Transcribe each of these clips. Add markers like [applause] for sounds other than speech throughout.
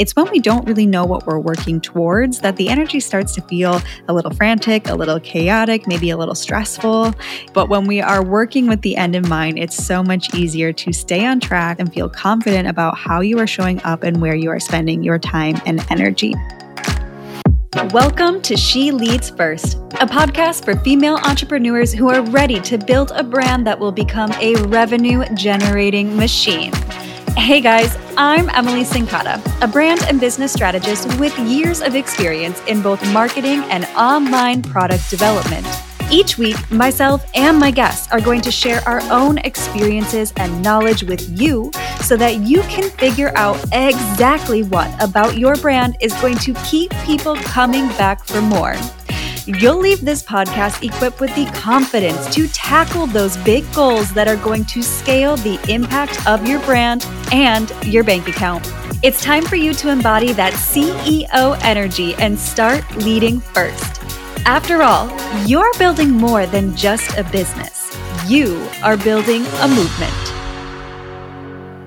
It's when we don't really know what we're working towards that the energy starts to feel a little frantic, a little chaotic, maybe a little stressful. But when we are working with the end in mind, it's so much easier to stay on track and feel confident about how you are showing up and where you are spending your time and energy. Welcome to She Leads First, a podcast for female entrepreneurs who are ready to build a brand that will become a revenue generating machine. Hey guys, I'm Emily Cincotta, a brand and business strategist with years of experience in both marketing and online product development. Each week, myself and my guests are going to share our own experiences and knowledge with you so that you can figure out exactly what about your brand is going to keep people coming back for more. You'll leave this podcast equipped with the confidence to tackle those big goals that are going to scale the impact of your brand and your bank account. It's time for you to embody that CEO energy and start leading first. After all, you're building more than just a business, you are building a movement.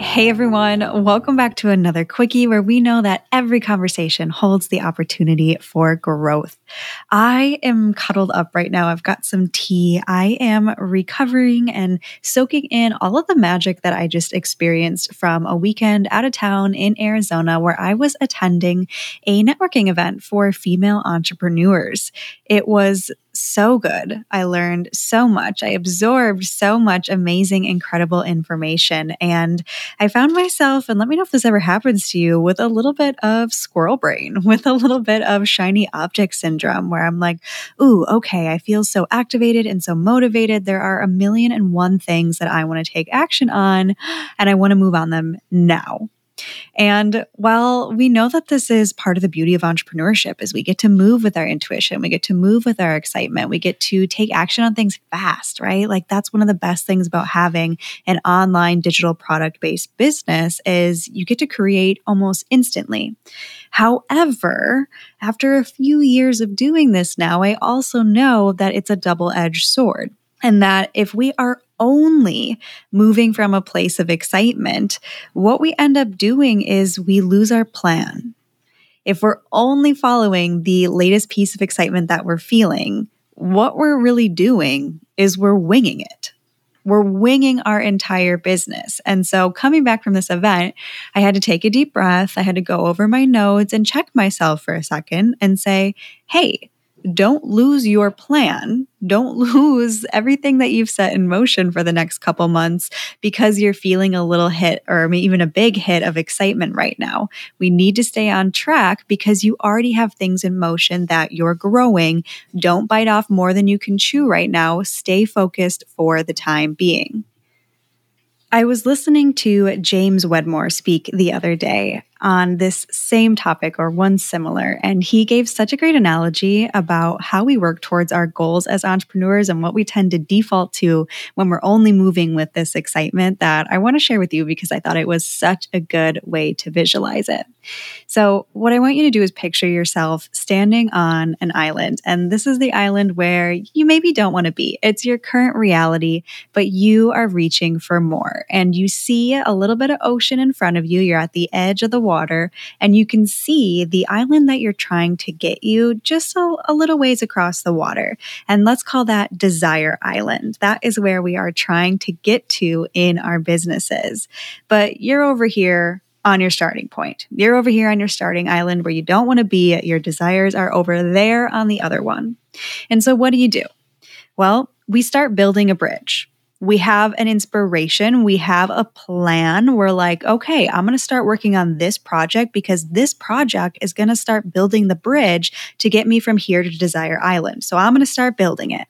Hey everyone, welcome back to another quickie where we know that every conversation holds the opportunity for growth. I am cuddled up right now. I've got some tea. I am recovering and soaking in all of the magic that I just experienced from a weekend out of town in Arizona where I was attending a networking event for female entrepreneurs. It was so good. I learned so much. I absorbed so much amazing, incredible information. And I found myself, and let me know if this ever happens to you, with a little bit of squirrel brain, [laughs] with a little bit of shiny object syndrome, where I'm like, ooh, okay, I feel so activated and so motivated. There are a million and one things that I want to take action on, and I want to move on them now. And while we know that this is part of the beauty of entrepreneurship is we get to move with our intuition, we get to move with our excitement, we get to take action on things fast, right? Like that's one of the best things about having an online digital product based business is you get to create almost instantly. However, after a few years of doing this now, I also know that it's a double edged sword. And that if we are only moving from a place of excitement, what we end up doing is we lose our plan. If we're only following the latest piece of excitement that we're feeling, what we're really doing is we're winging it. We're winging our entire business. And so, coming back from this event, I had to take a deep breath. I had to go over my notes and check myself for a second and say, hey, don't lose your plan. Don't [laughs] lose everything that you've set in motion for the next couple months because you're feeling a little hit or even a big hit of excitement right now. We need to stay on track because you already have things in motion that you're growing. Don't bite off more than you can chew right now. Stay focused for the time being. I was listening to James Wedmore speak the other day on this same topic or one similar. And he gave such a great analogy about how we work towards our goals as entrepreneurs and what we tend to default to when we're only moving with this excitement that I want to share with you because I thought it was such a good way to visualize it. So, what I want you to do is picture yourself standing on an island. And this is the island where you maybe don't want to be. It's your current reality, but you are reaching for more. And you see a little bit of ocean in front of you. You're at the edge of the water and you can see the island that you're trying to get you just a, a little ways across the water. And let's call that Desire Island. That is where we are trying to get to in our businesses. But you're over here on your starting point. You're over here on your starting island where you don't want to be. Your desires are over there on the other one. And so, what do you do? Well, we start building a bridge we have an inspiration, we have a plan. We're like, okay, I'm going to start working on this project because this project is going to start building the bridge to get me from here to Desire Island. So I'm going to start building it.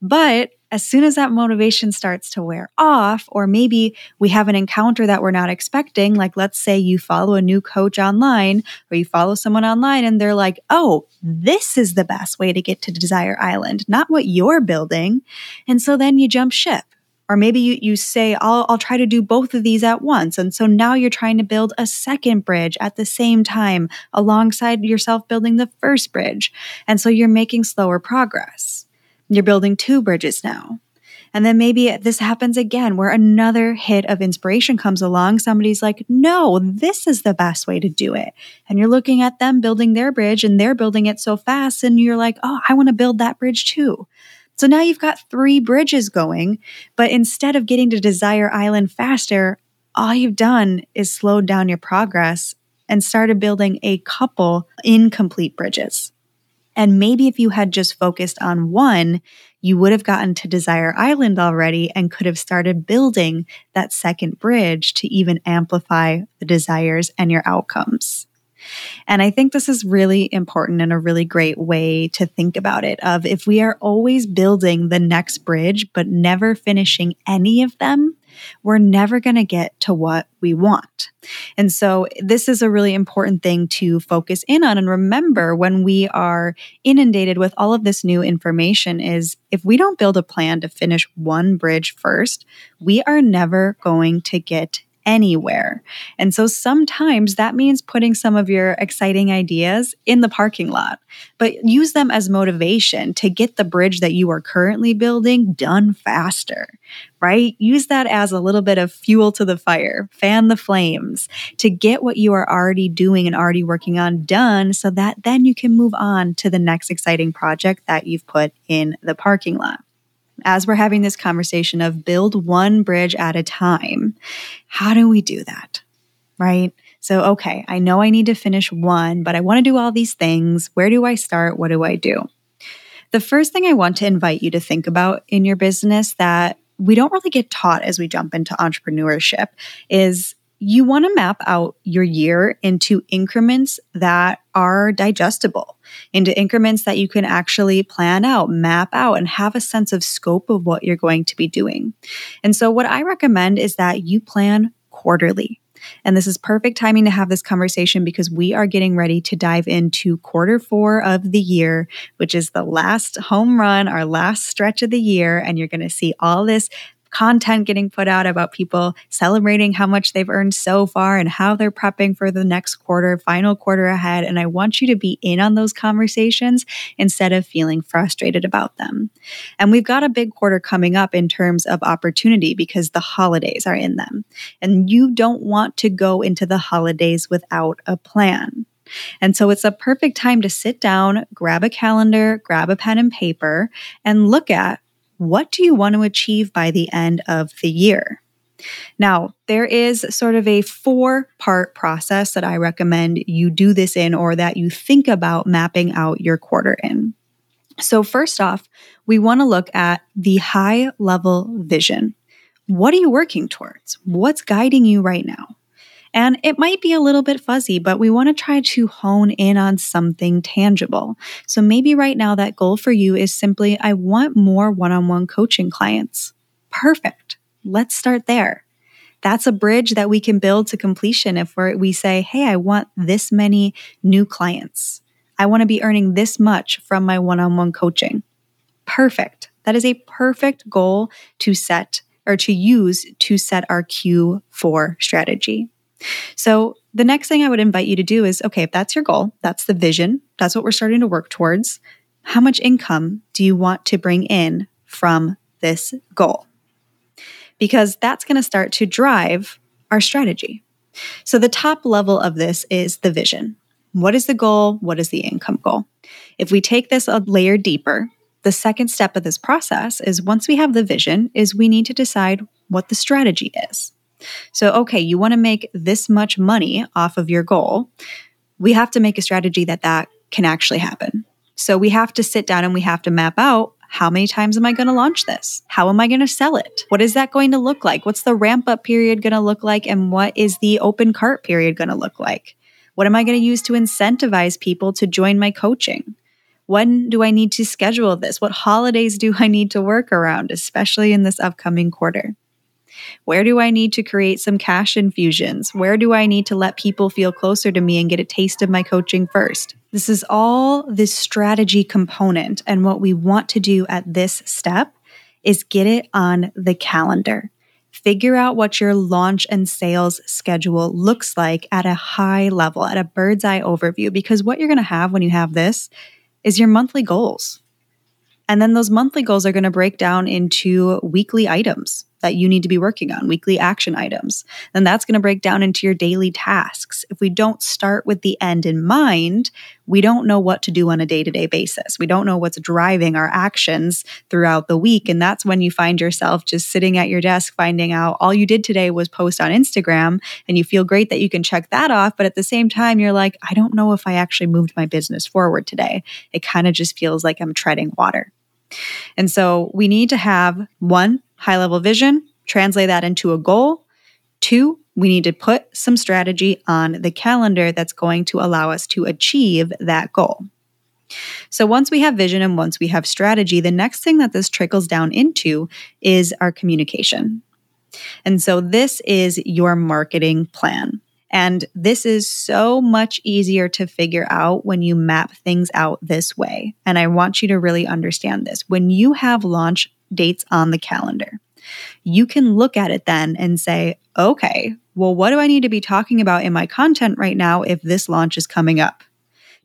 But as soon as that motivation starts to wear off, or maybe we have an encounter that we're not expecting, like let's say you follow a new coach online or you follow someone online and they're like, oh, this is the best way to get to Desire Island, not what you're building. And so then you jump ship or maybe you, you say, I'll, I'll try to do both of these at once. And so now you're trying to build a second bridge at the same time alongside yourself building the first bridge. And so you're making slower progress. You're building two bridges now. And then maybe this happens again where another hit of inspiration comes along. Somebody's like, no, this is the best way to do it. And you're looking at them building their bridge and they're building it so fast. And you're like, oh, I want to build that bridge too. So now you've got three bridges going. But instead of getting to Desire Island faster, all you've done is slowed down your progress and started building a couple incomplete bridges. And maybe if you had just focused on one, you would have gotten to Desire Island already and could have started building that second bridge to even amplify the desires and your outcomes. And I think this is really important and a really great way to think about it of if we are always building the next bridge but never finishing any of them, we're never going to get to what we want. And so this is a really important thing to focus in on and remember when we are inundated with all of this new information is if we don't build a plan to finish one bridge first, we are never going to get anywhere. And so sometimes that means putting some of your exciting ideas in the parking lot, but use them as motivation to get the bridge that you are currently building done faster, right? Use that as a little bit of fuel to the fire, fan the flames to get what you are already doing and already working on done so that then you can move on to the next exciting project that you've put in the parking lot as we're having this conversation of build one bridge at a time, how do we do that? Right? So, okay, I know I need to finish one, but I want to do all these things. Where do I start? What do I do? The first thing I want to invite you to think about in your business that we don't really get taught as we jump into entrepreneurship is you want to map out your year into increments that are digestible, into increments that you can actually plan out, map out, and have a sense of scope of what you're going to be doing. And so, what I recommend is that you plan quarterly. And this is perfect timing to have this conversation because we are getting ready to dive into quarter four of the year, which is the last home run, our last stretch of the year. And you're going to see all this content getting put out about people celebrating how much they've earned so far and how they're prepping for the next quarter, final quarter ahead. And I want you to be in on those conversations instead of feeling frustrated about them. And we've got a big quarter coming up in terms of opportunity because the holidays are in them. And you don't want to go into the holidays without a plan. And so it's a perfect time to sit down, grab a calendar, grab a pen and paper, and look at what do you want to achieve by the end of the year? Now, there is sort of a four part process that I recommend you do this in or that you think about mapping out your quarter in. So, first off, we want to look at the high level vision. What are you working towards? What's guiding you right now? And it might be a little bit fuzzy, but we want to try to hone in on something tangible. So maybe right now that goal for you is simply, I want more one on one coaching clients. Perfect. Let's start there. That's a bridge that we can build to completion if we say, hey, I want this many new clients. I want to be earning this much from my one on one coaching. Perfect. That is a perfect goal to set or to use to set our Q4 strategy. So, the next thing I would invite you to do is okay, if that's your goal, that's the vision, that's what we're starting to work towards. How much income do you want to bring in from this goal? Because that's going to start to drive our strategy. So, the top level of this is the vision. What is the goal? What is the income goal? If we take this a layer deeper, the second step of this process is once we have the vision is we need to decide what the strategy is. So, okay, you want to make this much money off of your goal. We have to make a strategy that that can actually happen. So, we have to sit down and we have to map out how many times am I going to launch this? How am I going to sell it? What is that going to look like? What's the ramp up period going to look like? And what is the open cart period going to look like? What am I going to use to incentivize people to join my coaching? When do I need to schedule this? What holidays do I need to work around, especially in this upcoming quarter? Where do I need to create some cash infusions? Where do I need to let people feel closer to me and get a taste of my coaching first? This is all this strategy component. And what we want to do at this step is get it on the calendar. Figure out what your launch and sales schedule looks like at a high level, at a bird's eye overview, because what you're going to have when you have this is your monthly goals. And then those monthly goals are going to break down into weekly items that you need to be working on, weekly action items. Then that's going to break down into your daily tasks. If we don't start with the end in mind, we don't know what to do on a day to day basis. We don't know what's driving our actions throughout the week. And that's when you find yourself just sitting at your desk, finding out all you did today was post on Instagram, and you feel great that you can check that off. But at the same time, you're like, I don't know if I actually moved my business forward today. It kind of just feels like I'm treading water. And so we need to have one, high level vision, translate that into a goal. Two, we need to put some strategy on the calendar that's going to allow us to achieve that goal. So, once we have vision and once we have strategy, the next thing that this trickles down into is our communication. And so, this is your marketing plan. And this is so much easier to figure out when you map things out this way. And I want you to really understand this. When you have launch dates on the calendar. You can look at it then and say, okay, well, what do I need to be talking about in my content right now if this launch is coming up?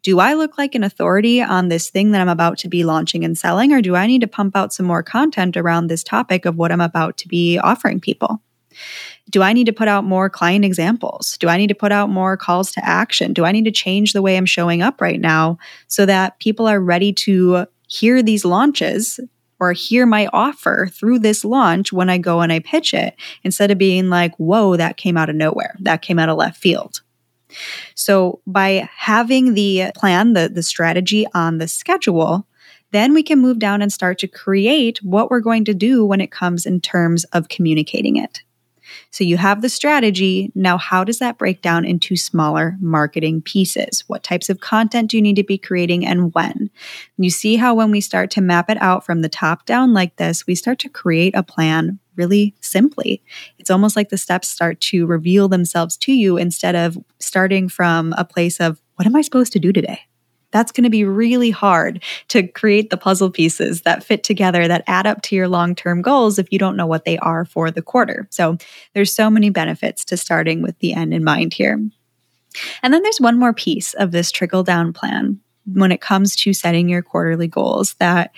Do I look like an authority on this thing that I'm about to be launching and selling, or do I need to pump out some more content around this topic of what I'm about to be offering people? Do I need to put out more client examples? Do I need to put out more calls to action? Do I need to change the way I'm showing up right now so that people are ready to hear these launches or hear my offer through this launch when I go and I pitch it instead of being like, whoa, that came out of nowhere. That came out of left field. So by having the plan, the, the strategy on the schedule, then we can move down and start to create what we're going to do when it comes in terms of communicating it. So you have the strategy. Now, how does that break down into smaller marketing pieces? What types of content do you need to be creating and when? You see how when we start to map it out from the top down like this, we start to create a plan really simply. It's almost like the steps start to reveal themselves to you instead of starting from a place of, what am I supposed to do today? That's going to be really hard to create the puzzle pieces that fit together that add up to your long term goals if you don't know what they are for the quarter. So there's so many benefits to starting with the end in mind here. And then there's one more piece of this trickle down plan when it comes to setting your quarterly goals that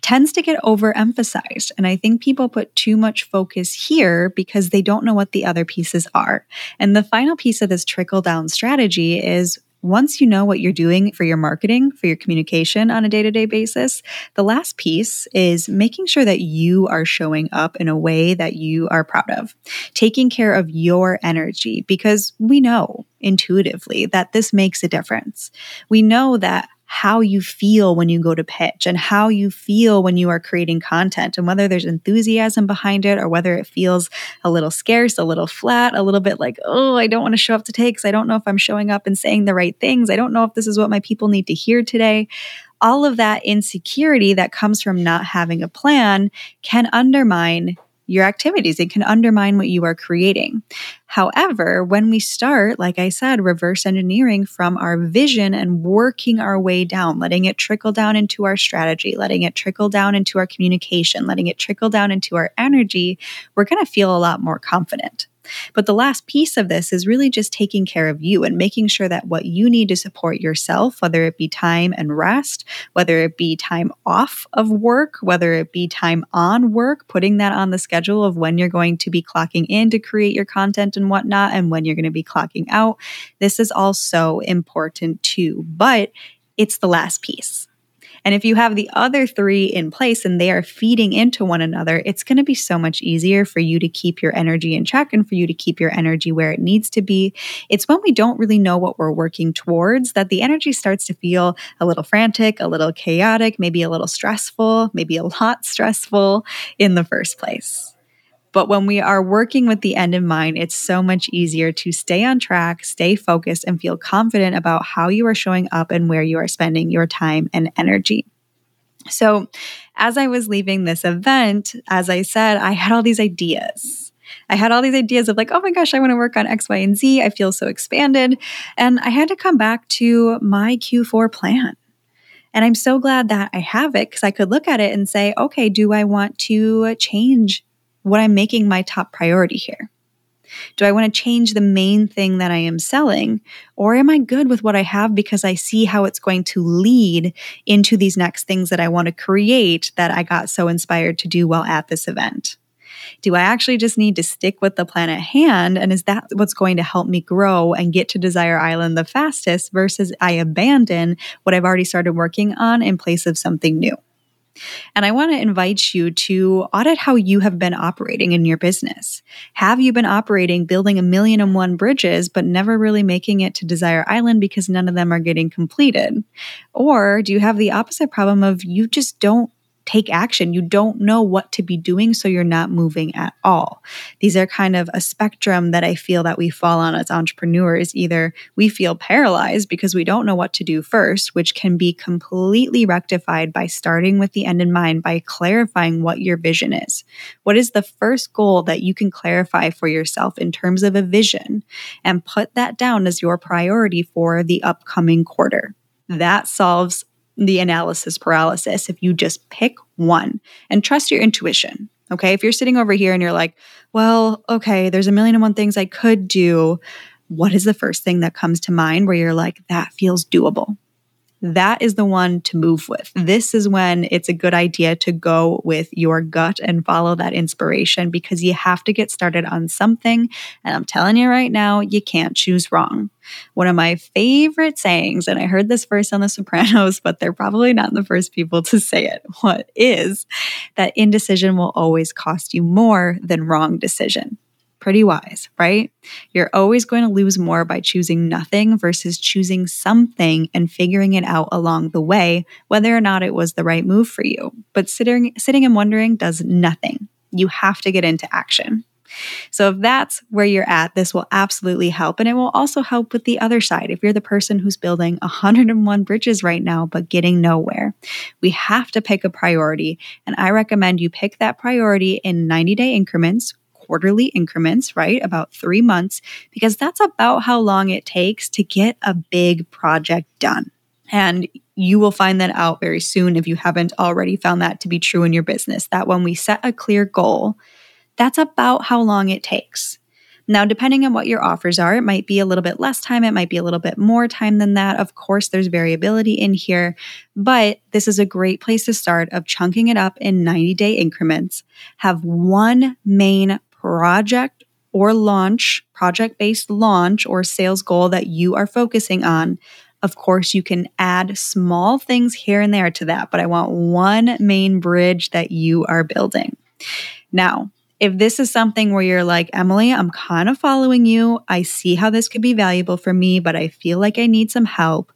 tends to get overemphasized. And I think people put too much focus here because they don't know what the other pieces are. And the final piece of this trickle down strategy is once you know what you're doing for your marketing, for your communication on a day to day basis, the last piece is making sure that you are showing up in a way that you are proud of, taking care of your energy, because we know intuitively that this makes a difference. We know that how you feel when you go to pitch and how you feel when you are creating content and whether there's enthusiasm behind it or whether it feels a little scarce, a little flat, a little bit like, oh, I don't want to show up to take because I don't know if I'm showing up and saying the right things. I don't know if this is what my people need to hear today. All of that insecurity that comes from not having a plan can undermine your activities. It can undermine what you are creating. However, when we start, like I said, reverse engineering from our vision and working our way down, letting it trickle down into our strategy, letting it trickle down into our communication, letting it trickle down into our energy, we're going to feel a lot more confident. But the last piece of this is really just taking care of you and making sure that what you need to support yourself, whether it be time and rest, whether it be time off of work, whether it be time on work, putting that on the schedule of when you're going to be clocking in to create your content and whatnot, and when you're going to be clocking out. This is also important too, but it's the last piece. And if you have the other three in place and they are feeding into one another, it's going to be so much easier for you to keep your energy in check and for you to keep your energy where it needs to be. It's when we don't really know what we're working towards that the energy starts to feel a little frantic, a little chaotic, maybe a little stressful, maybe a lot stressful in the first place. But when we are working with the end in mind, it's so much easier to stay on track, stay focused, and feel confident about how you are showing up and where you are spending your time and energy. So, as I was leaving this event, as I said, I had all these ideas. I had all these ideas of like, oh my gosh, I want to work on X, Y, and Z. I feel so expanded. And I had to come back to my Q4 plan. And I'm so glad that I have it because I could look at it and say, okay, do I want to change what I'm making my top priority here. Do I want to change the main thing that I am selling? Or am I good with what I have because I see how it's going to lead into these next things that I want to create that I got so inspired to do while at this event? Do I actually just need to stick with the plan at hand? And is that what's going to help me grow and get to Desire Island the fastest versus I abandon what I've already started working on in place of something new? And I want to invite you to audit how you have been operating in your business. Have you been operating building a million and one bridges, but never really making it to Desire Island because none of them are getting completed? Or do you have the opposite problem of you just don't take action. You don't know what to be doing, so you're not moving at all. These are kind of a spectrum that I feel that we fall on as entrepreneurs. Either we feel paralyzed because we don't know what to do first, which can be completely rectified by starting with the end in mind, by clarifying what your vision is. What is the first goal that you can clarify for yourself in terms of a vision and put that down as your priority for the upcoming quarter? That solves the analysis paralysis if you just pick one and trust your intuition. Okay. If you're sitting over here and you're like, well, okay, there's a million and one things I could do. What is the first thing that comes to mind where you're like, that feels doable? That is the one to move with. This is when it's a good idea to go with your gut and follow that inspiration because you have to get started on something. And I'm telling you right now, you can't choose wrong. One of my favorite sayings, and I heard this first on The Sopranos, [laughs] but they're probably not the first people to say it. [laughs] What is that indecision will always cost you more than wrong decision? Pretty wise, right? You're always going to lose more by choosing nothing versus choosing something and figuring it out along the way, whether or not it was the right move for you. But sitting, sitting and wondering does nothing. You have to get into action. So, if that's where you're at, this will absolutely help. And it will also help with the other side. If you're the person who's building 101 bridges right now, but getting nowhere, we have to pick a priority. And I recommend you pick that priority in 90 day increments quarterly increments, right? About three months, because that's about how long it takes to get a big project done. And you will find that out very soon if you haven't already found that to be true in your business. That when we set a clear goal, that's about how long it takes. Now, depending on what your offers are, it might be a little bit less time, it might be a little bit more time than that. Of course, there's variability in here, but this is a great place to start of chunking it up in 90 day increments. Have one main project or launch, project based launch or sales goal that you are focusing on. Of course, you can add small things here and there to that, but I want one main bridge that you are building. Now, if this is something where you're like, Emily, I'm kind of following you. I see how this could be valuable for me, but I feel like I need some help.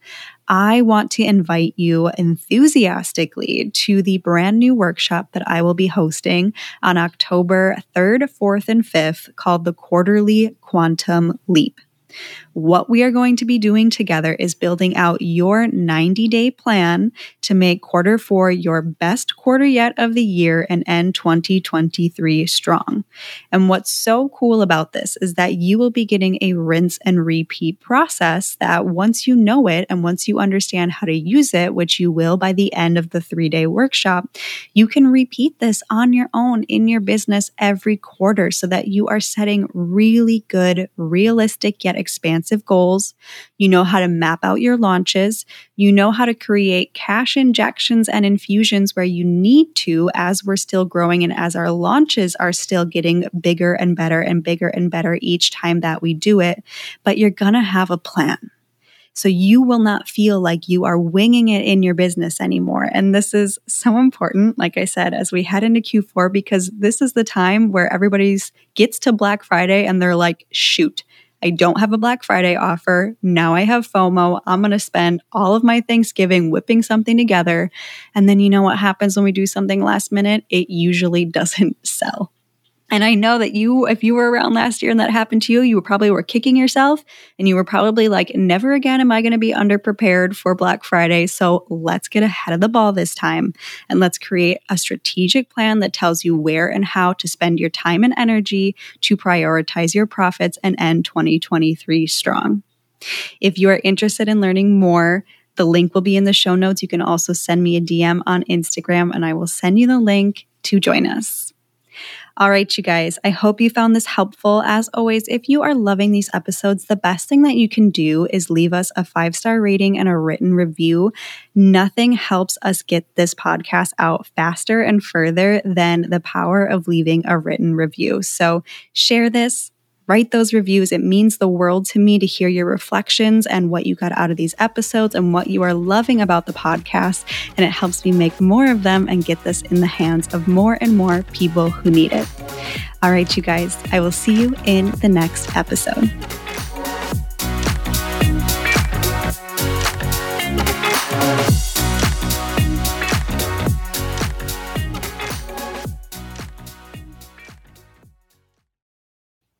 I want to invite you enthusiastically to the brand new workshop that I will be hosting on October 3rd, 4th, and 5th called the Quarterly Quantum Leap. What we are going to be doing together is building out your 90 day plan to make quarter four your best quarter yet of the year and end 2023 strong. And what's so cool about this is that you will be getting a rinse and repeat process that once you know it and once you understand how to use it, which you will by the end of the three day workshop, you can repeat this on your own in your business every quarter so that you are setting really good, realistic yet expansive goals. You know how to map out your launches. You know how to create cash injections and infusions where you need to as we're still growing and as our launches are still getting bigger and better and bigger and better each time that we do it. But you're going to have a plan. So you will not feel like you are winging it in your business anymore. And this is so important, like I said, as we head into Q4, because this is the time where everybody's gets to Black Friday and they're like, shoot, I don't have a Black Friday offer. Now I have FOMO. I'm going to spend all of my Thanksgiving whipping something together. And then you know what happens when we do something last minute? It usually [laughs] doesn't sell. And I know that you, if you were around last year and that happened to you, you probably were kicking yourself and you were probably like, never again am I going to be underprepared for Black Friday. So let's get ahead of the ball this time and let's create a strategic plan that tells you where and how to spend your time and energy to prioritize your profits and end 2023 strong. If you are interested in learning more, the link will be in the show notes. You can also send me a DM on Instagram and I will send you the link to join us. All right, you guys, I hope you found this helpful. As always, if you are loving these episodes, the best thing that you can do is leave us a five star rating and a written review. Nothing helps us get this podcast out faster and further than the power of leaving a written review. So share this Write those reviews. It means the world to me to hear your reflections and what you got out of these episodes and what you are loving about the podcast. And it helps me make more of them and get this in the hands of more and more people who need it. All right, you guys, I will see you in the next episode.